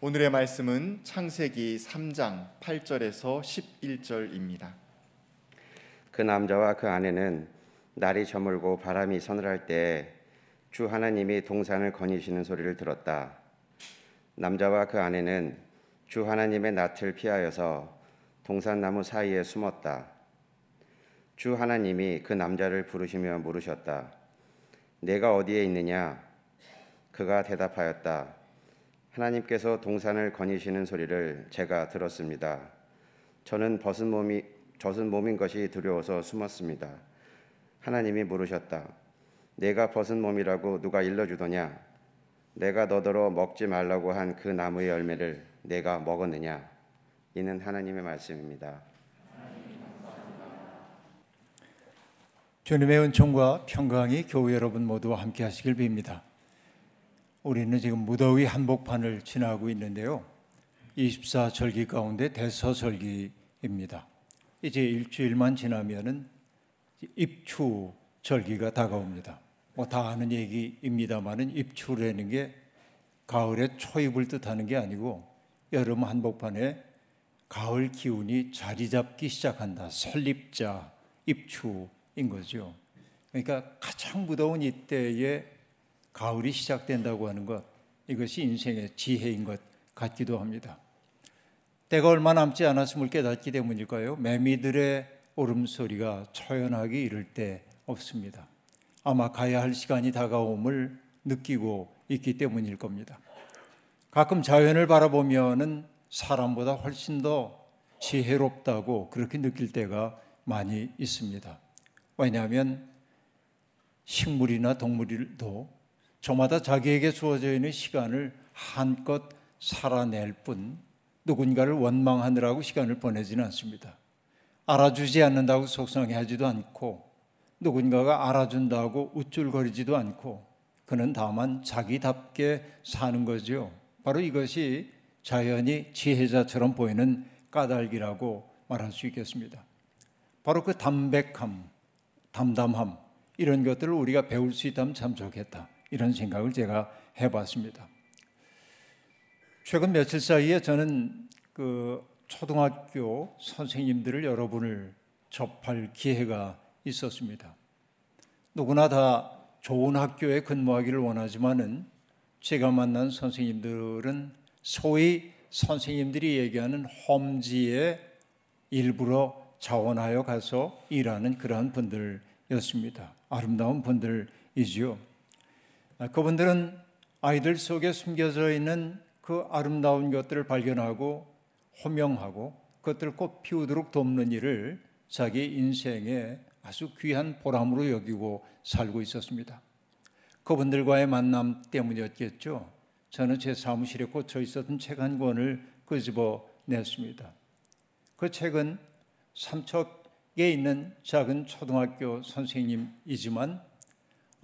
오늘의 말씀은 창세기 3장 8절에서 11절입니다. 그 남자와 그 아내는 날이 저물고 바람이 서늘할 때 주 하나님이 동산을 거니시는 소리를 들었다. 남자와 그 아내는 주 하나님의 낯을 피하여서 동산 나무 사이에 숨었다. 주 하나님이 그 남자를 부르시며 물으셨다. 내가 어디에 있느냐? 그가 대답하였다. 하나님께서 동산을 거니시는 소리를 제가 들었습니다. 저는 벗은 몸이 젖은 몸인 것이 두려워서 숨었습니다. 하나님이 물으셨다. 내가 벗은 몸이라고 누가 일러주더냐? 내가 너더러 먹지 말라고 한 그 나무의 열매를 내가 먹었느냐? 이는 하나님의 말씀입니다. 주님의 은총과 평강이 교회 여러분 모두와 함께 하시길 빕니다. 우리는 지금 무더위 한복판을 지나고 있는데요. 24절기 가운데 대서절기입니다. 이제 일주일만 지나면은 입추 절기가 다가옵니다. 뭐 다 아는 얘기입니다만은 입추라는 게 가을에 초입을 뜻하는 게 아니고 여름 한복판에 가을 기운이 자리 잡기 시작한다. 설립자, 입추인 거죠. 그러니까 가장 무더운 이때에 가을이 시작된다고 하는 것, 이것이 인생의 지혜인 것 같기도 합니다. 때가 얼마 남지 않았음을 깨닫기 때문일까요? 매미들의 울음소리가 초연하게 이를 때 없습니다. 아마 가야 할 시간이 다가옴을 느끼고 있기 때문일 겁니다. 가끔 자연을 바라보면은 사람보다 훨씬 더 지혜롭다고 그렇게 느낄 때가 많이 있습니다. 왜냐하면 식물이나 동물도 저마다 자기에게 주어져 있는 시간을 한껏 살아낼 뿐 누군가를 원망하느라고 시간을 보내지는 않습니다. 알아주지 않는다고 속상해하지도 않고 누군가가 알아준다고 우쭐거리지도 않고 그는 다만 자기답게 사는 거죠. 바로 이것이 자연이 지혜자처럼 보이는 까닭이라고 말할 수 있겠습니다. 바로 그 담백함, 담담함 이런 것들을 우리가 배울 수 있다면 참 좋겠다. 이런 생각을 제가 해봤습니다. 최근 며칠 사이에 저는 그 초등학교 선생님들을 여러분을 접할 기회가 있었습니다. 누구나 다 좋은 학교에 근무하기를 원하지만은 제가 만난 선생님들은 소위 선생님들이 얘기하는 험지에 일부러 자원하여 가서 일하는 그러한 분들이었습니다. 아름다운 분들이지요. 그분들은 아이들 속에 숨겨져 있는 그 아름다운 것들을 발견하고 호명하고 그것들을 꽃 피우도록 돕는 일을 자기 인생의 아주 귀한 보람으로 여기고 살고 있었습니다. 그분들과의 만남 때문이었겠죠. 저는 제 사무실에 꽂혀 있었던 책 한 권을 끄집어 냈습니다. 그 책은 삼척에 있는 작은 초등학교 선생님이지만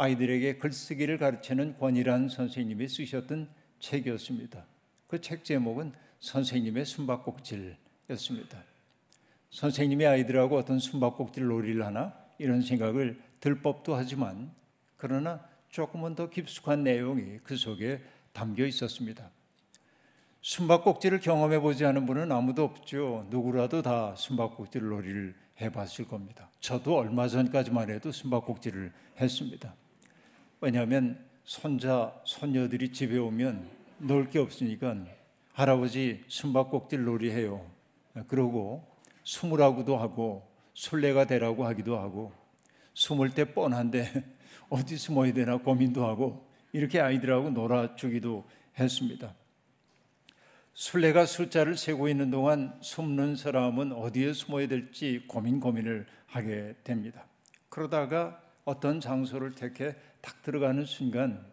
아이들에게 글쓰기를 가르치는 권이란 선생님이 쓰셨던 책이었습니다. 그 책 제목은 선생님의 숨바꼭질이었습니다. 선생님이 아이들하고 어떤 숨바꼭질 놀이를 하나 이런 생각을 들 법도 하지만 그러나 조금은 더 깊숙한 내용이 그 속에 담겨 있었습니다. 숨바꼭질을 경험해 보지 않은 분은 아무도 없죠. 누구라도 다 숨바꼭질 놀이를 해봤을 겁니다. 저도 얼마 전까지만 해도 숨바꼭질을 했습니다. 왜냐하면 손자, 손녀들이 집에 오면 놀 게 없으니까 할아버지 숨바꼭질 놀이 해요. 그러고 숨으라고도 하고 술래가 되라고 하기도 하고 숨을 때 뻔한데 어디 숨어야 되나 고민도 하고 이렇게 아이들하고 놀아주기도 했습니다. 술래가 숫자를 세고 있는 동안 숨는 사람은 어디에 숨어야 될지 고민 고민을 하게 됩니다. 그러다가 어떤 장소를 택해 딱 들어가는 순간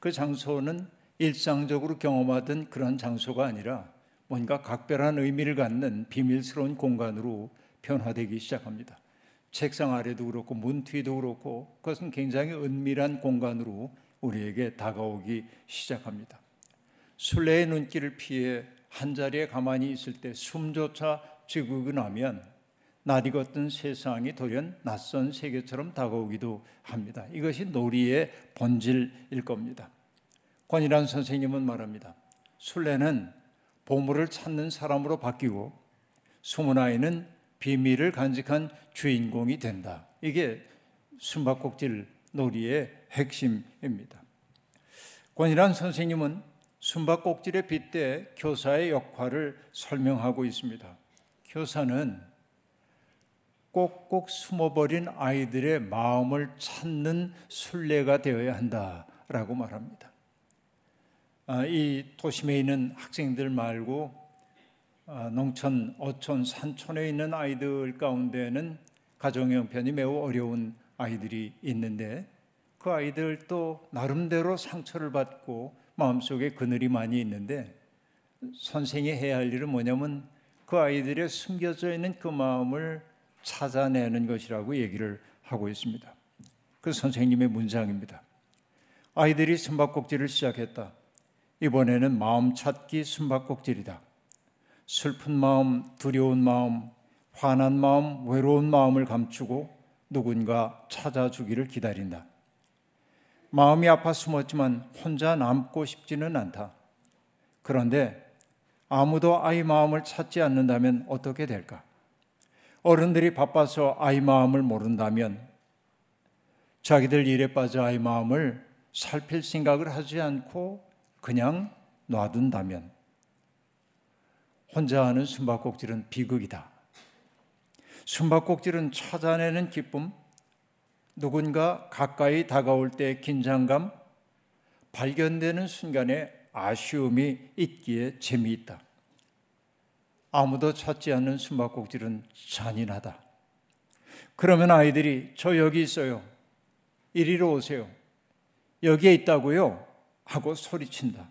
그 장소는 일상적으로 경험하던 그런 장소가 아니라 뭔가 각별한 의미를 갖는 비밀스러운 공간으로 변화되기 시작합니다. 책상 아래도 그렇고 문 뒤도 그렇고 그것은 굉장히 은밀한 공간으로 우리에게 다가오기 시작합니다. 술래의 눈길을 피해 한 자리에 가만히 있을 때 숨조차 죽고 나면 낯익었던 세상이 돌연 낯선 세계처럼 다가오기도 합니다. 이것이 놀이의 본질일 겁니다. 권이란 선생님은 말합니다. 술래는 보물을 찾는 사람으로 바뀌고 숨은 아이는 비밀을 간직한 주인공이 된다. 이게 숨바꼭질 놀이의 핵심입니다. 권일환 선생님은 숨바꼭질에 빗대 교사의 역할을 설명하고 있습니다. 교사는 꼭꼭 숨어버린 아이들의 마음을 찾는 순례가 되어야 한다라고 말합니다. 아, 이 도심에 있는 학생들 말고 아, 농촌, 어촌, 산촌에 있는 아이들 가운데는 가정 형편이 매우 어려운 아이들이 있는데 그 아이들도 나름대로 상처를 받고 마음속에 그늘이 많이 있는데 선생이 해야 할 일은 뭐냐면 그 아이들의 숨겨져 있는 그 마음을 찾아내는 것이라고 얘기를 하고 있습니다. 그 선생님의 문장입니다. 아이들이 숨바꼭질을 시작했다. 이번에는 마음 찾기 숨바꼭질이다. 슬픈 마음, 두려운 마음, 화난 마음, 외로운 마음을 감추고 누군가 찾아주기를 기다린다. 마음이 아파 숨었지만 혼자 남고 싶지는 않다. 그런데 아무도 아이 마음을 찾지 않는다면 어떻게 될까? 어른들이 바빠서 아이 마음을 모른다면 자기들 일에 빠져 아이 마음을 살필 생각을 하지 않고 그냥 놔둔다면 혼자 하는 숨바꼭질은 비극이다. 숨바꼭질은 찾아내는 기쁨, 누군가 가까이 다가올 때 긴장감, 발견되는 순간에 아쉬움이 있기에 재미있다. 아무도 찾지 않는 숨바꼭질은 잔인하다. 그러면 아이들이 저 여기 있어요. 이리로 오세요. 여기에 있다고요? 하고 소리친다.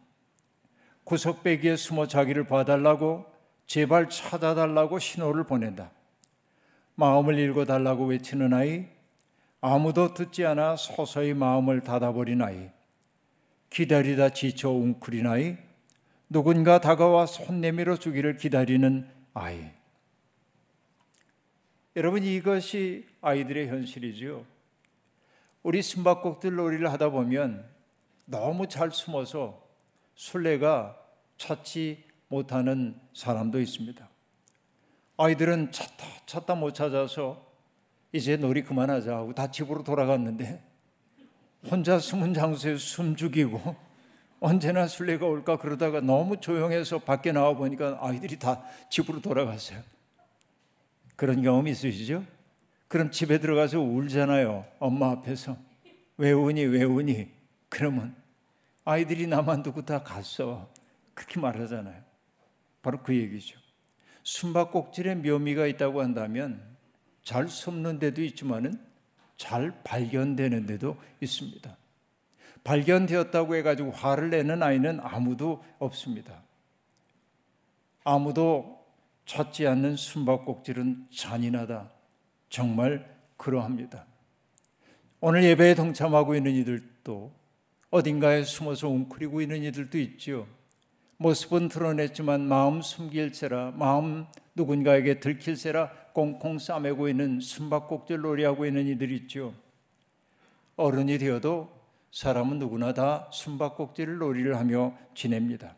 구석배기에 숨어 자기를 봐달라고 제발 찾아달라고 신호를 보낸다. 마음을 읽어달라고 외치는 아이, 아무도 듣지 않아 서서히 마음을 닫아버린 아이, 기다리다 지쳐 웅크린 아이, 누군가 다가와 손 내밀어 주기를 기다리는 아이. 여러분 이것이 아이들의 현실이지요. 우리 숨바꼭질 놀이를 하다 보면 너무 잘 숨어서 술래가 찾지 못하는 사람도 있습니다. 아이들은 찾다 찾다 못 찾아서 이제 놀이 그만하자 하고 다 집으로 돌아갔는데 혼자 숨은 장소에 숨 죽이고 언제나 술래가 올까 그러다가 너무 조용해서 밖에 나와 보니까 아이들이 다 집으로 돌아갔어요. 그런 경험 있으시죠? 그럼 집에 들어가서 울잖아요. 엄마 앞에서. 왜 우니, 왜 우니? 그러면 아이들이 나만 두고 다 갔어. 그렇게 말하잖아요. 바로 그 얘기죠. 숨바꼭질의 묘미가 있다고 한다면 잘 숨는 데도 있지만은 잘 발견되는 데도 있습니다. 발견되었다고 해가지고 화를 내는 아이는 아무도 없습니다. 아무도 찾지 않는 숨바꼭질은 잔인하다. 정말 그러합니다. 오늘 예배에 동참하고 있는 이들도 어딘가에 숨어서 웅크리고 있는 이들도 있지요. 모습은 드러냈지만 마음 숨길세라 마음 누군가에게 들킬세라 꽁꽁 싸매고 있는 숨바꼭질 놀이하고 있는 이들이 있죠. 어른이 되어도 사람은 누구나 다 숨바꼭질 놀이를 하며 지냅니다.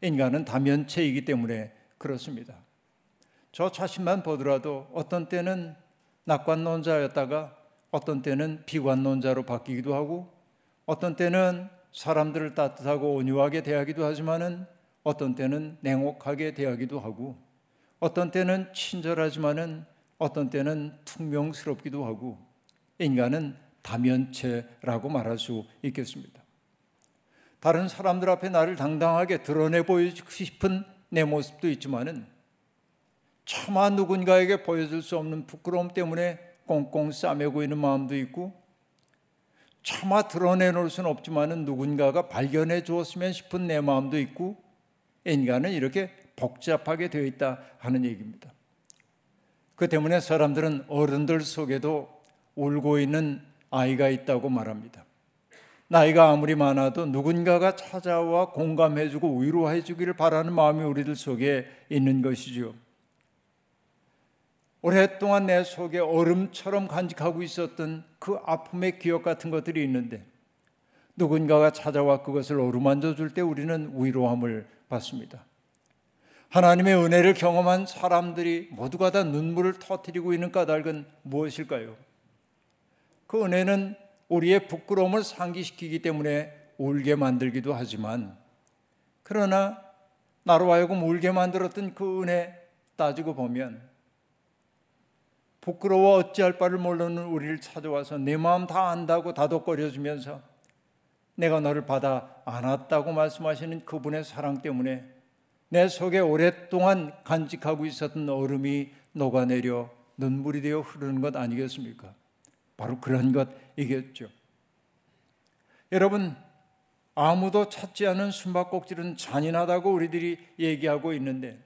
인간은 다면체이기 때문에 그렇습니다. 저 자신만 보더라도 어떤 때는 낙관론자였다가 어떤 때는 비관론자로 바뀌기도 하고 어떤 때는 사람들을 따뜻하고 온유하게 대하기도 하지만은 어떤 때는 냉혹하게 대하기도 하고 어떤 때는 친절하지만은 어떤 때는 퉁명스럽기도 하고 인간은 다면체라고 말할 수 있겠습니다. 다른 사람들 앞에 나를 당당하게 드러내 보이고 싶은 내 모습도 있지만은 차마 누군가에게 보여줄 수 없는 부끄러움 때문에 꽁꽁 싸매고 있는 마음도 있고 차마 드러내놓을 수는 없지만은 누군가가 발견해 주었으면 싶은 내 마음도 있고 인간은 이렇게 복잡하게 되어 있다 하는 얘기입니다. 그 때문에 사람들은 어른들 속에도 울고 있는 아이가 있다고 말합니다. 나이가 아무리 많아도 누군가가 찾아와 공감해주고 위로해주기를 바라는 마음이 우리들 속에 있는 것이죠. 오랫동안 내 속에 얼음처럼 간직하고 있었던 그 아픔의 기억 같은 것들이 있는데 누군가가 찾아와 그것을 어루만져 줄 때 우리는 위로함을 받습니다. 하나님의 은혜를 경험한 사람들이 모두가 다 눈물을 터뜨리고 있는 까닭은 무엇일까요? 그 은혜는 우리의 부끄러움을 상기시키기 때문에 울게 만들기도 하지만 그러나 나로 하여금 울게 만들었던 그 은혜 따지고 보면 부끄러워 어찌할 바를 모르는 우리를 찾아와서 내 마음 다 안다고 다독거려 주면서 내가 너를 받아 안았다고 말씀하시는 그분의 사랑 때문에 내 속에 오랫동안 간직하고 있었던 얼음이 녹아내려 눈물이 되어 흐르는 것 아니겠습니까? 바로 그런 것이겠죠. 여러분, 아무도 찾지 않은 숨바꼭질은 잔인하다고 우리들이 얘기하고 있는데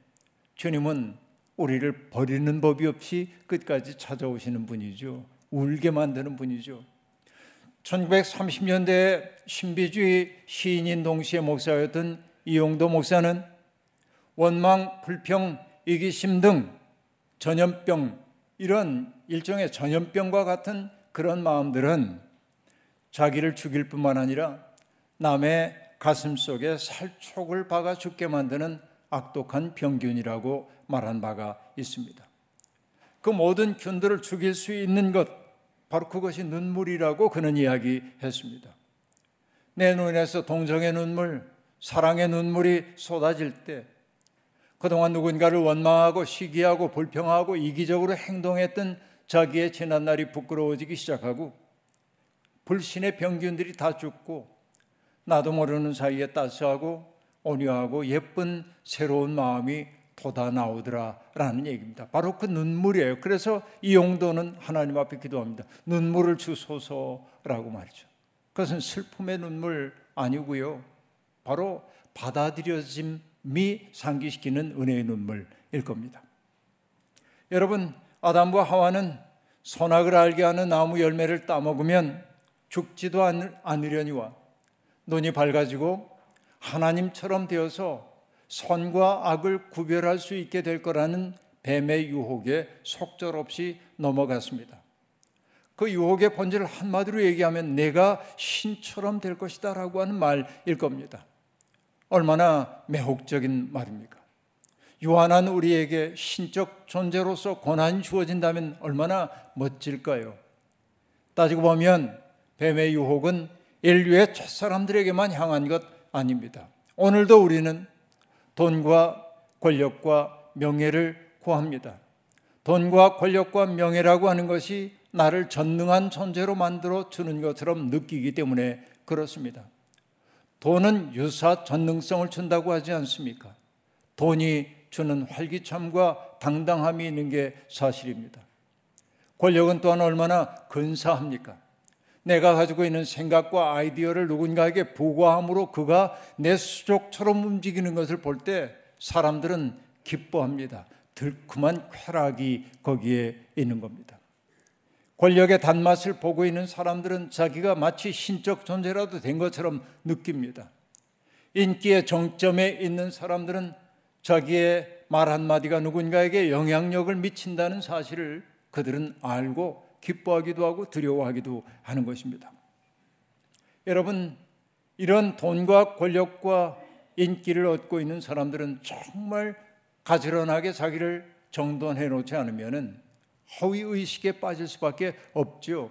주님은 우리를 버리는 법이 없이 끝까지 찾아오시는 분이죠. 울게 만드는 분이죠. 1930년대 신비주의 시인인 동시에 목사였던 이용도 목사는 원망, 불평, 이기심 등 전염병 이런 일종의 전염병과 같은 그런 마음들은 자기를 죽일 뿐만 아니라 남의 가슴 속에 살촉을 박아 죽게 만드는 악독한 병균이라고 말한 바가 있습니다. 그 모든 균들을 죽일 수 있는 것 바로 그것이 눈물이라고 그는 이야기했습니다. 내 눈에서 동정의 눈물, 사랑의 눈물이 쏟아질 때 그동안 누군가를 원망하고 시기하고 불평하고 이기적으로 행동했던 자기의 지난 날이 부끄러워지기 시작하고 불신의 병균들이 다 죽고 나도 모르는 사이에 따스하고 온유하고 예쁜 새로운 마음이 돋아 나오더라라는 얘기입니다. 바로 그 눈물이에요. 그래서 이 용도는 하나님 앞에 기도합니다. 눈물을 주소서라고 말이죠. 그것은 슬픔의 눈물 아니고요. 바로 받아들여짐이 상기시키는 은혜의 눈물일 겁니다. 여러분, 아담과 하와는 선악을 알게 하는 나무 열매를 따먹으면 죽지도 않으려니와 눈이 밝아지고 하나님처럼 되어서 선과 악을 구별할 수 있게 될 거라는 뱀의 유혹에 속절없이 넘어갔습니다. 그 유혹의 본질을 한마디로 얘기하면 내가 신처럼 될 것이다라고 하는 말일 겁니다. 얼마나 매혹적인 말입니까? 유한한 우리에게 신적 존재로서 권한이 주어진다면 얼마나 멋질까요? 따지고 보면 뱀의 유혹은 인류의 첫 사람들에게만 향한 것 아닙니다. 오늘도 우리는 돈과 권력과 명예를 구합니다. 돈과 권력과 명예라고 하는 것이 나를 전능한 존재로 만들어 주는 것처럼 느끼기 때문에 그렇습니다. 돈은 유사 전능성을 준다고 하지 않습니까? 돈이 주는 활기참과 당당함이 있는 게 사실입니다. 권력은 또한 얼마나 근사합니까? 내가 가지고 있는 생각과 아이디어를 누군가에게 보고함으로 그가 내 수족처럼 움직이는 것을 볼 때 사람들은 기뻐합니다. 들큼한 쾌락이 거기에 있는 겁니다. 권력의 단맛을 보고 있는 사람들은 자기가 마치 신적 존재라도 된 것처럼 느낍니다. 인기의 정점에 있는 사람들은 자기의 말 한마디가 누군가에게 영향력을 미친다는 사실을 그들은 알고 기뻐하기도 하고 두려워하기도 하는 것입니다. 여러분, 이런 돈과 권력과 인기를 얻고 있는 사람들은 정말 가지런하게 자기를 정돈해 놓지 않으면 허위 의식에 빠질 수밖에 없죠.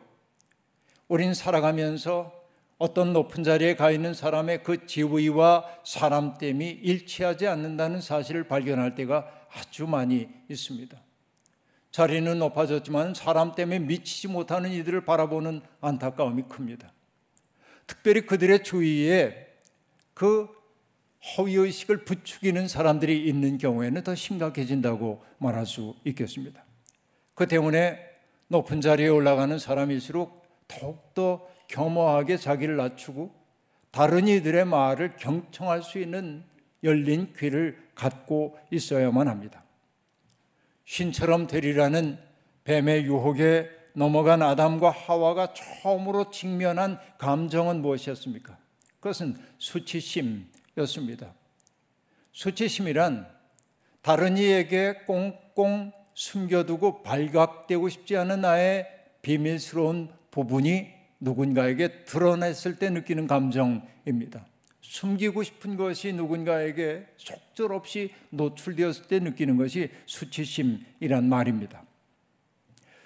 우린 살아가면서 어떤 높은 자리에 가 있는 사람의 그 지위와 사람됨이 일치하지 않는다는 사실을 발견할 때가 아주 많이 있습니다. 자리는 높아졌지만 사람 때문에 미치지 못하는 이들을 바라보는 안타까움이 큽니다. 특별히 그들의 주위에 그 허위의식을 부추기는 사람들이 있는 경우에는 더 심각해진다고 말할 수 있겠습니다. 그 때문에 높은 자리에 올라가는 사람일수록 더욱더 겸허하게 자기를 낮추고 다른 이들의 말을 경청할 수 있는 열린 귀를 갖고 있어야만 합니다. 신처럼 되리라는 뱀의 유혹에 넘어간 아담과 하와가 처음으로 직면한 감정은 무엇이었습니까? 그것은 수치심이었습니다. 수치심이란 다른 이에게 꽁꽁 숨겨두고 발각되고 싶지 않은 나의 비밀스러운 부분이 누군가에게 드러냈을 때 느끼는 감정입니다. 숨기고 싶은 것이 누군가에게 속절없이 노출되었을 때 느끼는 것이 수치심이란 말입니다.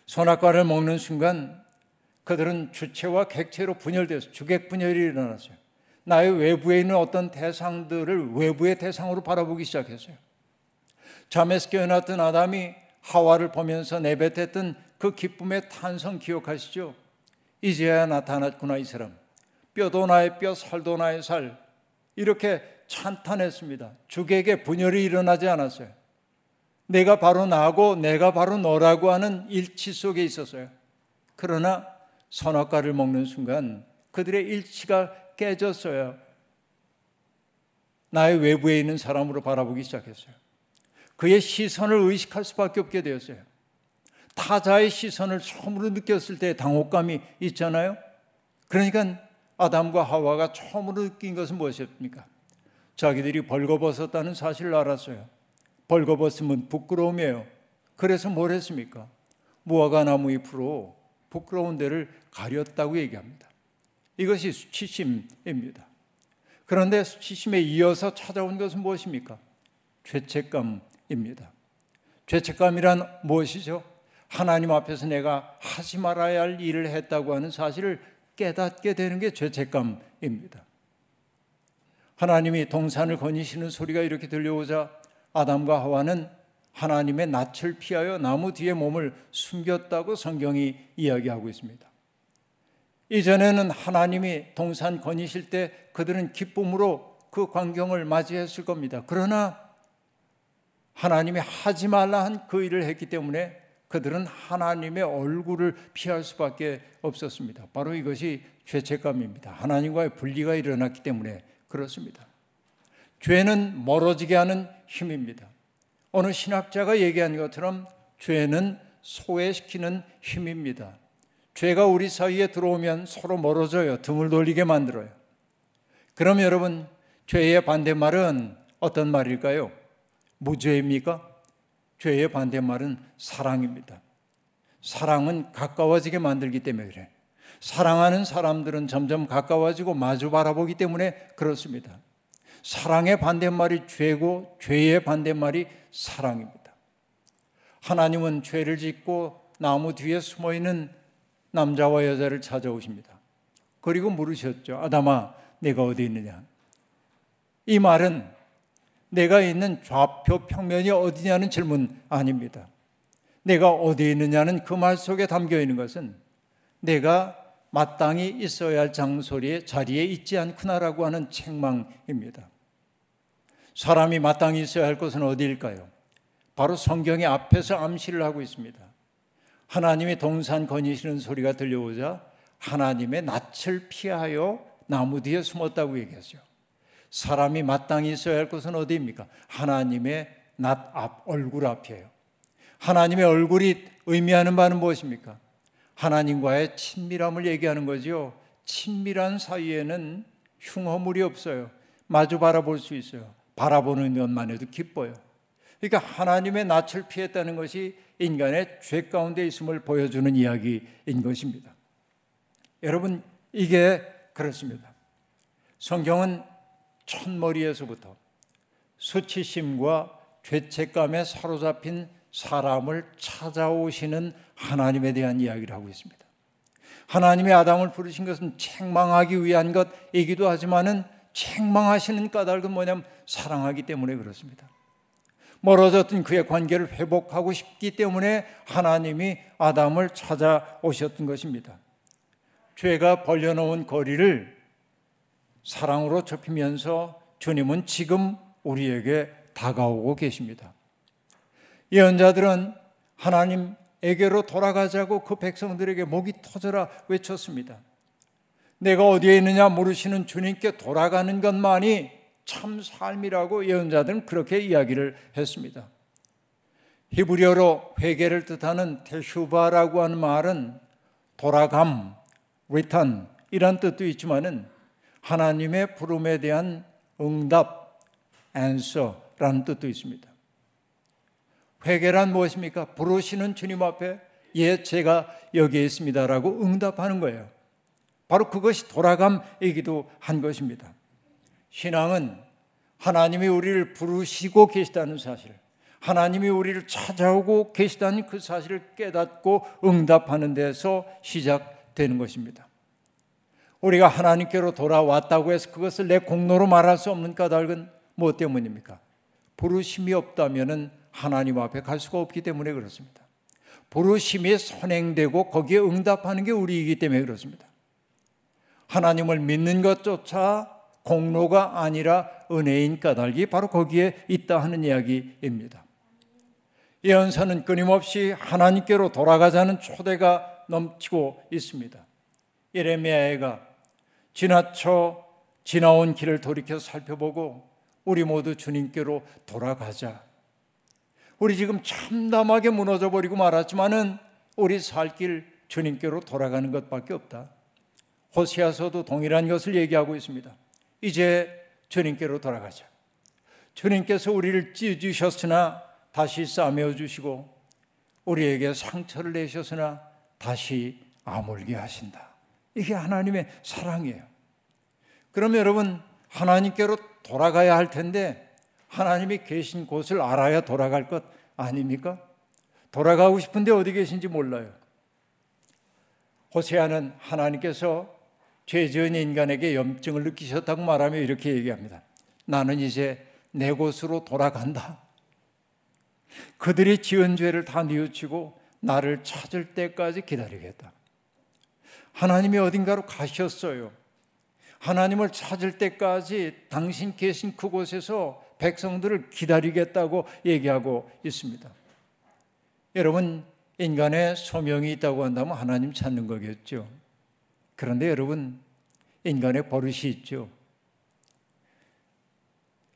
선악과를 먹는 순간 그들은 주체와 객체로 분열돼서 주객 분열이 일어났어요. 나의 외부에 있는 어떤 대상들을 외부의 대상으로 바라보기 시작했어요. 잠에서 깨어났던 아담이 하와를 보면서 내뱉었던 그 기쁨의 탄성 기억하시죠? 이제야 나타났구나 이 사람. 뼈도 나의 뼈, 살도 나의 살. 이렇게 찬탄했습니다. 주객에 분열이 일어나지 않았어요. 내가 바로 나고 내가 바로 너라고 하는 일치 속에 있었어요. 그러나 선악과를 먹는 순간 그들의 일치가 깨졌어요. 나의 외부에 있는 사람으로 바라보기 시작했어요. 그의 시선을 의식할 수밖에 없게 되었어요. 타자의 시선을 처음으로 느꼈을 때 당혹감이 있잖아요. 그러니까 아담과 하와가 처음으로 느낀 것은 무엇이었습니까? 자기들이 벌거벗었다는 사실을 알았어요. 벌거벗으면 부끄러움이에요. 그래서 뭘 했습니까? 무화과 나무 잎으로 부끄러운 데를 가렸다고 얘기합니다. 이것이 수치심입니다. 그런데 수치심에 이어서 찾아온 것은 무엇입니까? 죄책감입니다. 죄책감이란 무엇이죠? 하나님 앞에서 내가 하지 말아야 할 일을 했다고 하는 사실을 깨닫게 되는 게 죄책감입니다. 하나님이 동산을 거니시는 소리가 이렇게 들려오자 아담과 하와는 하나님의 낯을 피하여 나무 뒤에 몸을 숨겼다고 성경이 이야기하고 있습니다. 이전에는 하나님이 동산 거니실 때 그들은 기쁨으로 그 광경을 맞이했을 겁니다. 그러나 하나님이 하지 말라 한 그 일을 했기 때문에 그들은 하나님의 얼굴을 피할 수밖에 없었습니다. 바로 이것이 죄책감입니다. 하나님과의 분리가 일어났기 때문에 그렇습니다. 죄는 멀어지게 하는 힘입니다. 어느 신학자가 얘기한 것처럼 죄는 소외시키는 힘입니다. 죄가 우리 사이에 들어오면 서로 멀어져요. 등을 돌리게 만들어요. 그럼 여러분, 죄의 반대말은 어떤 말일까요? 무죄입니까? 죄의 반대말은 사랑입니다. 사랑은 가까워지게 만들기 때문에 그래. 사랑하는 사람들은 점점 가까워지고 마주 바라보기 때문에 그렇습니다. 사랑의 반대말이 죄고 죄의 반대말이 사랑입니다. 하나님은 죄를 짓고 나무 뒤에 숨어 있는 남자와 여자를 찾아오십니다. 그리고 물으셨죠. 아담아, 내가 어디 있느냐? 이 말은 내가 있는 좌표 평면이 어디냐는 질문 아닙니다. 내가 어디에 있느냐는 그 말 속에 담겨 있는 것은 내가 마땅히 있어야 할 장소리에 자리에 있지 않구나라고 하는 책망입니다. 사람이 마땅히 있어야 할 곳은 어디일까요? 바로 성경의 앞에서 암시를 하고 있습니다. 하나님이 동산 거니시는 소리가 들려오자 하나님의 낯을 피하여 나무 뒤에 숨었다고 얘기하죠. 사람이 마땅히 있어야 할 곳은 어디입니까? 하나님의 낯 앞, 얼굴 앞이에요. 하나님의 얼굴이 의미하는 바는 무엇입니까? 하나님과의 친밀함을 얘기하는 거죠. 친밀한 사이에는 흉허물이 없어요. 마주 바라볼 수 있어요. 바라보는 것만 해도 기뻐요. 그러니까 하나님의 낯을 피했다는 것이 인간의 죄 가운데 있음을 보여주는 이야기인 것입니다. 여러분, 이게 그렇습니다. 성경은 첫머리에서부터 수치심과 죄책감에 사로잡힌 사람을 찾아오시는 하나님에 대한 이야기를 하고 있습니다. 하나님의 아담을 부르신 것은 책망하기 위한 것이기도 하지만은 책망하시는 까닭은 뭐냐면 사랑하기 때문에 그렇습니다. 멀어졌던 그의 관계를 회복하고 싶기 때문에 하나님이 아담을 찾아오셨던 것입니다. 죄가 벌려놓은 거리를 사랑으로 좁히면서 주님은 지금 우리에게 다가오고 계십니다. 예언자들은 하나님에게로 돌아가자고 그 백성들에게 목이 터져라 외쳤습니다. 내가 어디에 있느냐 물으시는 주님께 돌아가는 것만이 참 삶이라고 예언자들은 그렇게 이야기를 했습니다. 히브리어로 회개를 뜻하는 테슈바라고 하는 말은 돌아감, return 이란 뜻도 있지만은 하나님의 부름에 대한 응답, answer라는 뜻도 있습니다. 회개란 무엇입니까? 부르시는 주님 앞에 예, 제가 여기에 있습니다라고 응답하는 거예요. 바로 그것이 돌아감이기도 한 것입니다. 신앙은 하나님이 우리를 부르시고 계시다는 사실, 하나님이 우리를 찾아오고 계시다는 그 사실을 깨닫고 응답하는 데서 시작되는 것입니다. 우리가 하나님께로 돌아왔다고 해서 그것을 내 공로로 말할 수 없는 까닭은 무엇 때문입니까? 부르심이 없다면 하나님 앞에 갈 수가 없기 때문에 그렇습니다. 부르심이 선행되고 거기에 응답하는 게 우리이기 때문에 그렇습니다. 하나님을 믿는 것조차 공로가 아니라 은혜인 까닭이 바로 거기에 있다 하는 이야기입니다. 예언서는 끊임없이 하나님께로 돌아가자는 초대가 넘치고 있습니다. 예레미야가 지나쳐 지나온 길을 돌이켜 살펴보고 우리 모두 주님께로 돌아가자. 우리 지금 참담하게 무너져 버리고 말았지만은 우리 살 길 주님께로 돌아가는 것밖에 없다. 호세아서도 동일한 것을 얘기하고 있습니다. 이제 주님께로 돌아가자. 주님께서 우리를 찢으셨으나 다시 싸매어 주시고 우리에게 상처를 내셨으나 다시 아물게 하신다. 이게 하나님의 사랑이에요. 그럼 여러분 하나님께로 돌아가야 할 텐데 하나님이 계신 곳을 알아야 돌아갈 것 아닙니까? 돌아가고 싶은데 어디 계신지 몰라요. 호세아는 하나님께서 죄 지은 인간에게 염증을 느끼셨다고 말하며 이렇게 얘기합니다. 나는 이제 내 곳으로 돌아간다. 그들이 지은 죄를 다 뉘우치고 나를 찾을 때까지 기다리겠다. 하나님이 어딘가로 가셨어요. 하나님을 찾을 때까지 당신 계신 그곳에서 백성들을 기다리겠다고 얘기하고 있습니다. 여러분, 인간의 소명이 있다고 한다면 하나님 찾는 거겠죠. 그런데 여러분, 인간의 버릇이 있죠.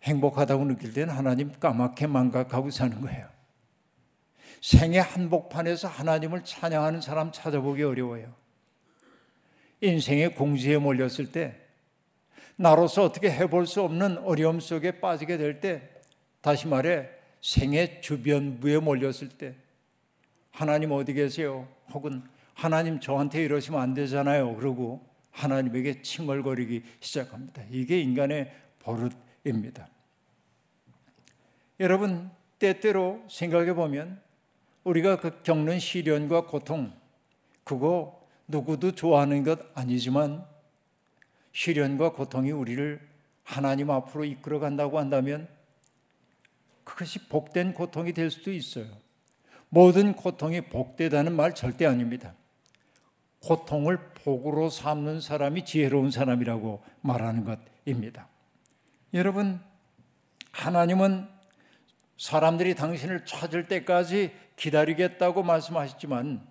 행복하다고 느낄 때는 하나님 까맣게 망각하고 사는 거예요. 생의 한복판에서 하나님을 찬양하는 사람 찾아보기 어려워요. 인생의 공지에 몰렸을 때 나로서 어떻게 해볼 수 없는 어려움 속에 빠지게 될 때, 다시 말해 생의 주변부에 몰렸을 때, 하나님 어디 계세요? 혹은 하나님 저한테 이러시면 안 되잖아요. 그러고 하나님에게 칭얼거리기 시작합니다. 이게 인간의 버릇입니다. 여러분, 때때로 생각해 보면 우리가 그 겪는 시련과 고통, 그거 누구도 좋아하는 것 아니지만 시련과 고통이 우리를 하나님 앞으로 이끌어 간다고 한다면 그것이 복된 고통이 될 수도 있어요. 모든 고통이 복되다는 말 절대 아닙니다. 고통을 복으로 삼는 사람이 지혜로운 사람이라고 말하는 것입니다. 여러분, 하나님은 사람들이 당신을 찾을 때까지 기다리겠다고 말씀하셨지만,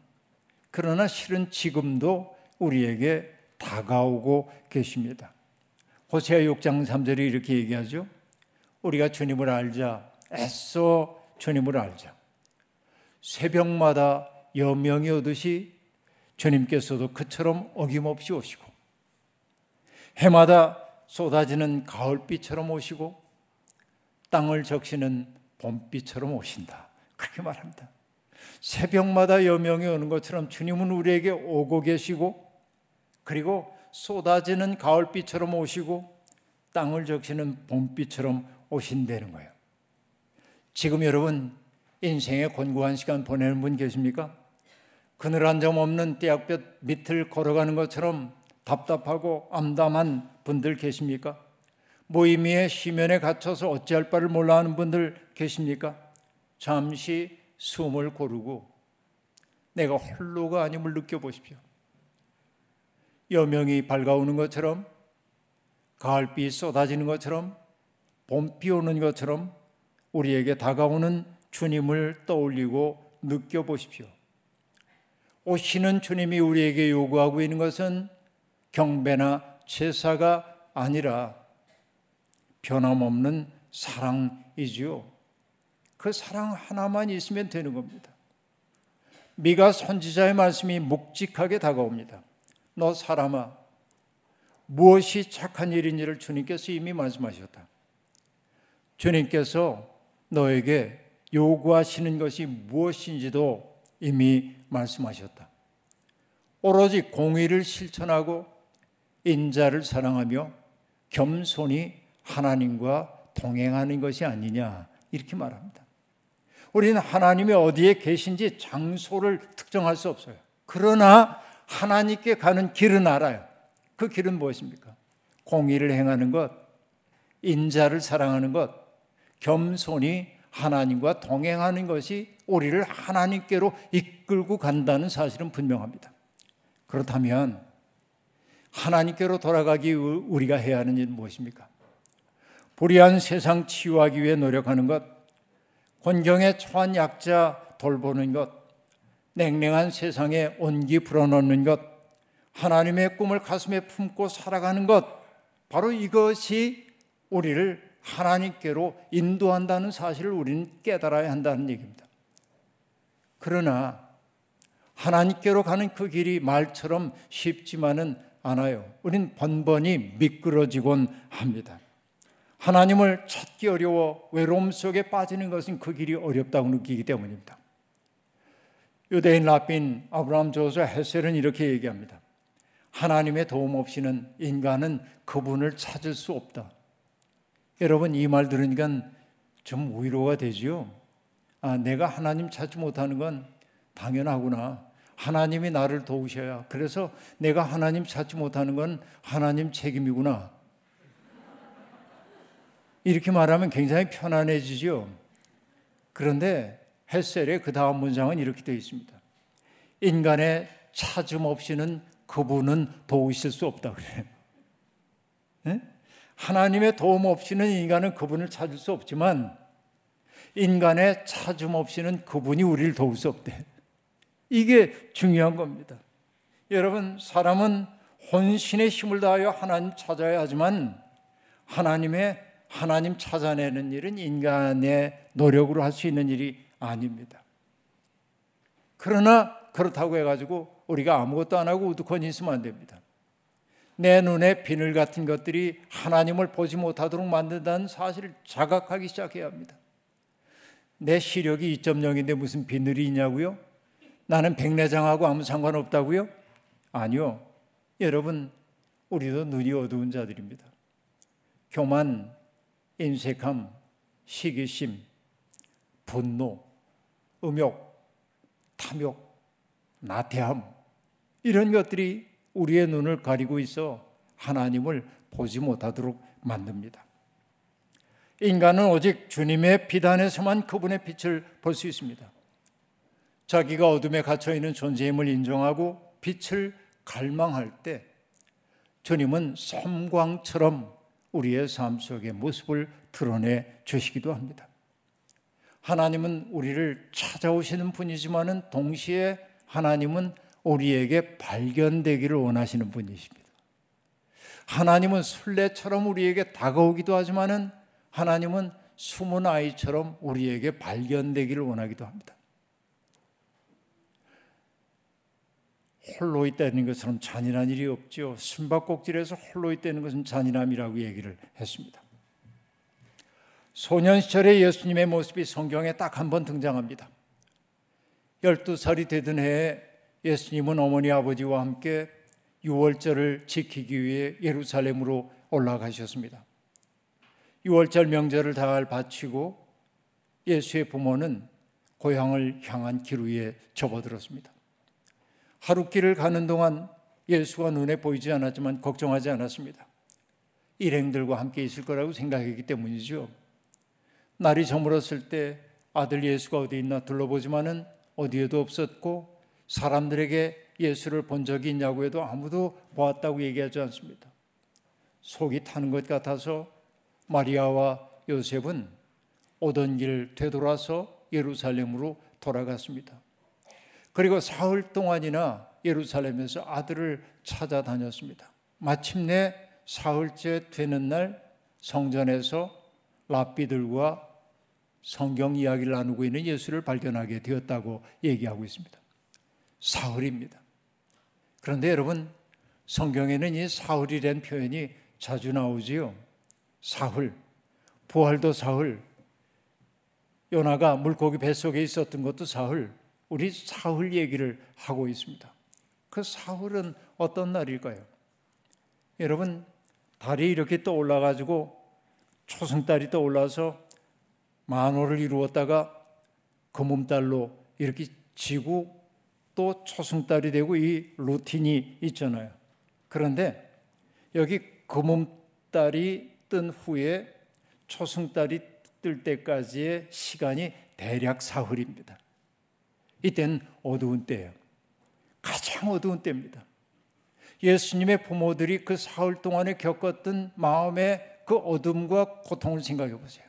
그러나 실은 지금도 우리에게 다가오고 계십니다. 호세아 6장 3절이 이렇게 얘기하죠. 우리가 주님을 알자. 애써 주님을 알자. 새벽마다 여명이 오듯이 주님께서도 그처럼 어김없이 오시고 해마다 쏟아지는 가을비처럼 오시고 땅을 적시는 봄비처럼 오신다. 그렇게 말합니다. 새벽마다 여명이 오는 것처럼 주님은 우리에게 오고 계시고 그리고 쏟아지는 가을비처럼 오시고 땅을 적시는 봄비처럼 오신다는 거예요. 지금 여러분 인생의 곤고한 시간 보내는 분 계십니까? 그늘 한 점 없는 떼약볕 밑을 걸어가는 것처럼 답답하고 암담한 분들 계십니까? 모임의 시면에 갇혀서 어찌할 바를 몰라 하는 분들 계십니까? 잠시 숨을 고르고 내가 홀로가 아님을 느껴보십시오. 여명이 밝아오는 것처럼 가을비 쏟아지는 것처럼 봄비 오는 것처럼 우리에게 다가오는 주님을 떠올리고 느껴보십시오. 오시는 주님이 우리에게 요구하고 있는 것은 경배나 제사가 아니라 변함없는 사랑이지요. 그 사랑 하나만 있으면 되는 겁니다. 미가 선지자의 말씀이 묵직하게 다가옵니다. 너 사람아 무엇이 착한 일인지를 주님께서 이미 말씀하셨다. 주님께서 너에게 요구하시는 것이 무엇인지도 이미 말씀하셨다. 오로지 공의를 실천하고 인자를 사랑하며 겸손히 하나님과 동행하는 것이 아니냐 이렇게 말합니다. 우리는 하나님이 어디에 계신지 장소를 특정할 수 없어요. 그러나 하나님께 가는 길은 알아요. 그 길은 무엇입니까? 공의를 행하는 것, 인자를 사랑하는 것, 겸손히 하나님과 동행하는 것이 우리를 하나님께로 이끌고 간다는 사실은 분명합니다. 그렇다면 하나님께로 돌아가기 우리가 해야 하는 일은 무엇입니까? 불의한 세상 치유하기 위해 노력하는 것, 혼경에 처한 약자 돌보는 것, 냉랭한 세상에 온기 불어넣는 것, 하나님의 꿈을 가슴에 품고 살아가는 것, 바로 이것이 우리를 하나님께로 인도한다는 사실을 우리는 깨달아야 한다는 얘기입니다. 그러나 하나님께로 가는 그 길이 말처럼 쉽지만은 않아요. 우린 번번이 미끄러지곤 합니다. 하나님을 찾기 어려워 외로움 속에 빠지는 것은 그 길이 어렵다고 느끼기 때문입니다. 유대인 라빈 아브라함 조서 헤셀은 이렇게 얘기합니다. 하나님의 도움 없이는 인간은 그분을 찾을 수 없다. 여러분 이 말 들으니까 좀 위로가 되지요. 아, 내가 하나님 찾지 못하는 건 당연하구나. 하나님이 나를 도우셔야. 그래서 내가 하나님 찾지 못하는 건 하나님 책임이구나. 이렇게 말하면 굉장히 편안해지죠. 그런데 헬셀의 그 다음 문장은 이렇게 되어 있습니다. 인간의 찾음 없이는 그분은 도우실 수 없다 그래요. 네? 하나님의 도움 없이는 인간은 그분을 찾을 수 없지만 인간의 찾음 없이는 그분이 우리를 도울 수 없대. 이게 중요한 겁니다. 여러분, 사람은 혼신의 힘을 다하여 하나님 찾아야 하지만 하나님의 하나님 찾아내는 일은 인간의 노력으로 할 수 있는 일이 아닙니다. 그러나 그렇다고 해가지고 우리가 아무것도 안 하고 우두커니 있으면 안 됩니다. 내 눈에 비늘 같은 것들이 하나님을 보지 못하도록 만든다는 사실을 자각하기 시작해야 합니다. 내 시력이 2.0인데 무슨 비늘이 있냐고요? 나는 백내장하고 아무 상관없다고요? 아니요. 여러분, 우리도 눈이 어두운 자들입니다. 교만, 인색함, 시기심, 분노, 음욕, 탐욕, 나태함 이런 것들이 우리의 눈을 가리고 있어 하나님을 보지 못하도록 만듭니다. 인간은 오직 주님의 비단에서만 그분의 빛을 볼 수 있습니다. 자기가 어둠에 갇혀 있는 존재임을 인정하고 빛을 갈망할 때 주님은 섬광처럼 우리의 삶 속의 모습을 드러내 주시기도 합니다. 하나님은 우리를 찾아오시는 분이지만은 동시에 하나님은 우리에게 발견되기를 원하시는 분이십니다. 하나님은 순례처럼 우리에게 다가오기도 하지만은 하나님은 숨은 아이처럼 우리에게 발견되기를 원하기도 합니다. 홀로 있다는 것처럼 잔인한 일이 없지요. 숨바꼭질에서 홀로 있다는 것은 잔인함이라고 얘기를 했습니다. 소년 시절의 예수님의 모습이 성경에 딱 한 번 등장합니다. 12살이 되던 해에 예수님은 어머니 아버지와 함께 유월절을 지키기 위해 예루살렘으로 올라가셨습니다. 유월절 명절을 다 바치고 예수의 부모는 고향을 향한 길 위에 접어들었습니다. 하루길을 가는 동안 예수가 눈에 보이지 않았지만 걱정하지 않았습니다. 일행들과 함께 있을 거라고 생각했기 때문이죠. 날이 저물었을 때 아들 예수가 어디 있나 둘러보지만은 어디에도 없었고 사람들에게 예수를 본 적이 있냐고 해도 아무도 보았다고 얘기하지 않습니다. 속이 타는 것 같아서 마리아와 요셉은 오던 길 되돌아서 예루살렘으로 돌아갔습니다. 그리고 사흘 동안이나 예루살렘에서 아들을 찾아다녔습니다. 마침내 사흘째 되는 날 성전에서 랍비들과 성경 이야기를 나누고 있는 예수를 발견하게 되었다고 얘기하고 있습니다. 사흘입니다. 그런데 여러분 성경에는 이 사흘이라는 표현이 자주 나오지요. 사흘, 부활도 사흘, 요나가 물고기 뱃속에 있었던 것도 사흘, 우리 사흘 얘기를 하고 있습니다. 그 사흘은 어떤 날일까요? 여러분 달이 이렇게 떠 올라 가지고 초승달이 떠 올라서 만호를 이루었다가 금음달로 이렇게 지고 또 초승달이 되고 이 루틴이 있잖아요. 그런데 여기 금음달이 뜬 후에 초승달이 뜰 때까지의 시간이 대략 사흘입니다. 이때는 어두운 때예요. 가장 어두운 때입니다. 예수님의 부모들이 그 사흘 동안에 겪었던 마음의 그 어둠과 고통을 생각해 보세요.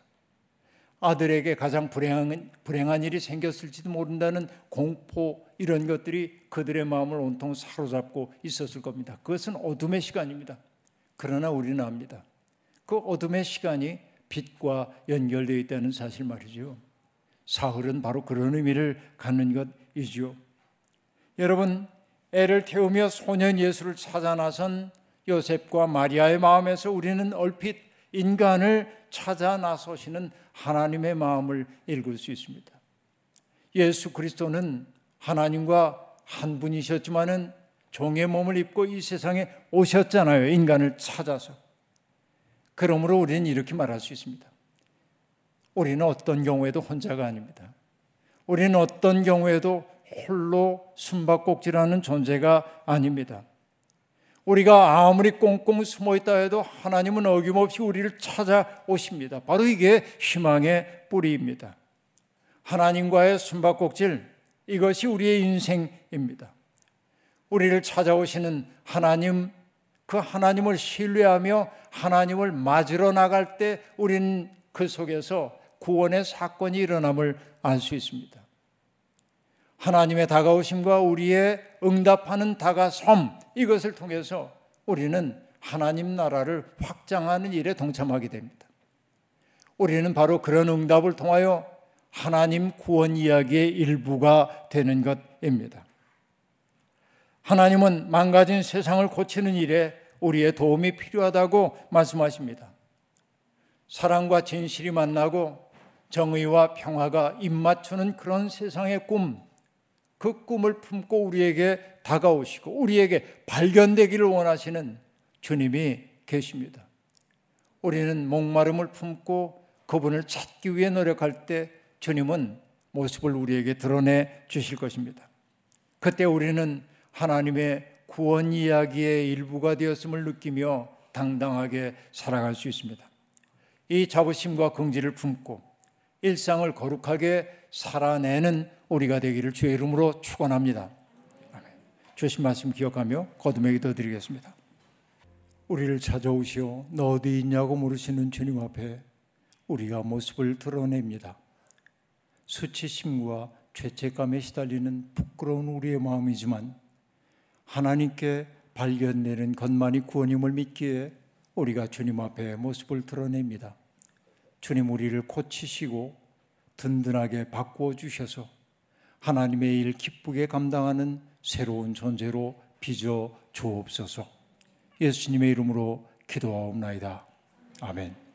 아들에게 가장 불행한, 불행한 일이 생겼을지도 모른다는 공포 이런 것들이 그들의 마음을 온통 사로잡고 있었을 겁니다. 그것은 어둠의 시간입니다. 그러나 우리는 압니다. 그 어둠의 시간이 빛과 연결되어 있다는 사실 말이죠. 사흘은 바로 그런 의미를 갖는 것이지요. 여러분, 애를 태우며 소년 예수를 찾아 나선 요셉과 마리아의 마음에서 우리는 얼핏 인간을 찾아 나서시는 하나님의 마음을 읽을 수 있습니다. 예수 그리스도는 하나님과 한 분이셨지만은 종의 몸을 입고 이 세상에 오셨잖아요. 인간을 찾아서. 그러므로 우리는 이렇게 말할 수 있습니다. 우리는 어떤 경우에도 혼자가 아닙니다. 우리는 어떤 경우에도 홀로 숨바꼭질하는 존재가 아닙니다. 우리가 아무리 꽁꽁 숨어 있다 해도 하나님은 어김없이 우리를 찾아오십니다. 바로 이게 희망의 뿌리입니다. 하나님과의 숨바꼭질, 이것이 우리의 인생입니다. 우리를 찾아오시는 하나님, 그 하나님을 신뢰하며 하나님을 맞으러 나갈 때 우리는 그 속에서 구원의 사건이 일어남을 알 수 있습니다. 하나님의 다가오심과 우리의 응답하는 다가섬 이것을 통해서 우리는 하나님 나라를 확장하는 일에 동참하게 됩니다. 우리는 바로 그런 응답을 통하여 하나님 구원 이야기의 일부가 되는 것입니다. 하나님은 망가진 세상을 고치는 일에 우리의 도움이 필요하다고 말씀하십니다. 사랑과 진실이 만나고 정의와 평화가 입맞추는 그런 세상의 꿈, 그 꿈을 품고 우리에게 다가오시고 우리에게 발견되기를 원하시는 주님이 계십니다. 우리는 목마름을 품고 그분을 찾기 위해 노력할 때 주님은 모습을 우리에게 드러내 주실 것입니다. 그때 우리는 하나님의 구원 이야기의 일부가 되었음을 느끼며 당당하게 살아갈 수 있습니다. 이 자부심과 긍지를 품고 일상을 거룩하게 살아내는 우리가 되기를 주의 이름으로 축원합니다. 주신 말씀 기억하며 거듭의 기도 드리겠습니다. 우리를 찾아오시어 너 어디 있냐고 물으시는 주님 앞에 우리가 모습을 드러냅니다. 수치심과 죄책감에 시달리는 부끄러운 우리의 마음이지만 하나님께 발견되는 것만이 구원임을 믿기에 우리가 주님 앞에 모습을 드러냅니다. 주님 우리를 고치시고 든든하게 바꾸어 주셔서 하나님의 일 기쁘게 감당하는 새로운 존재로 빚어 주옵소서. 예수님의 이름으로 기도하옵나이다. 아멘.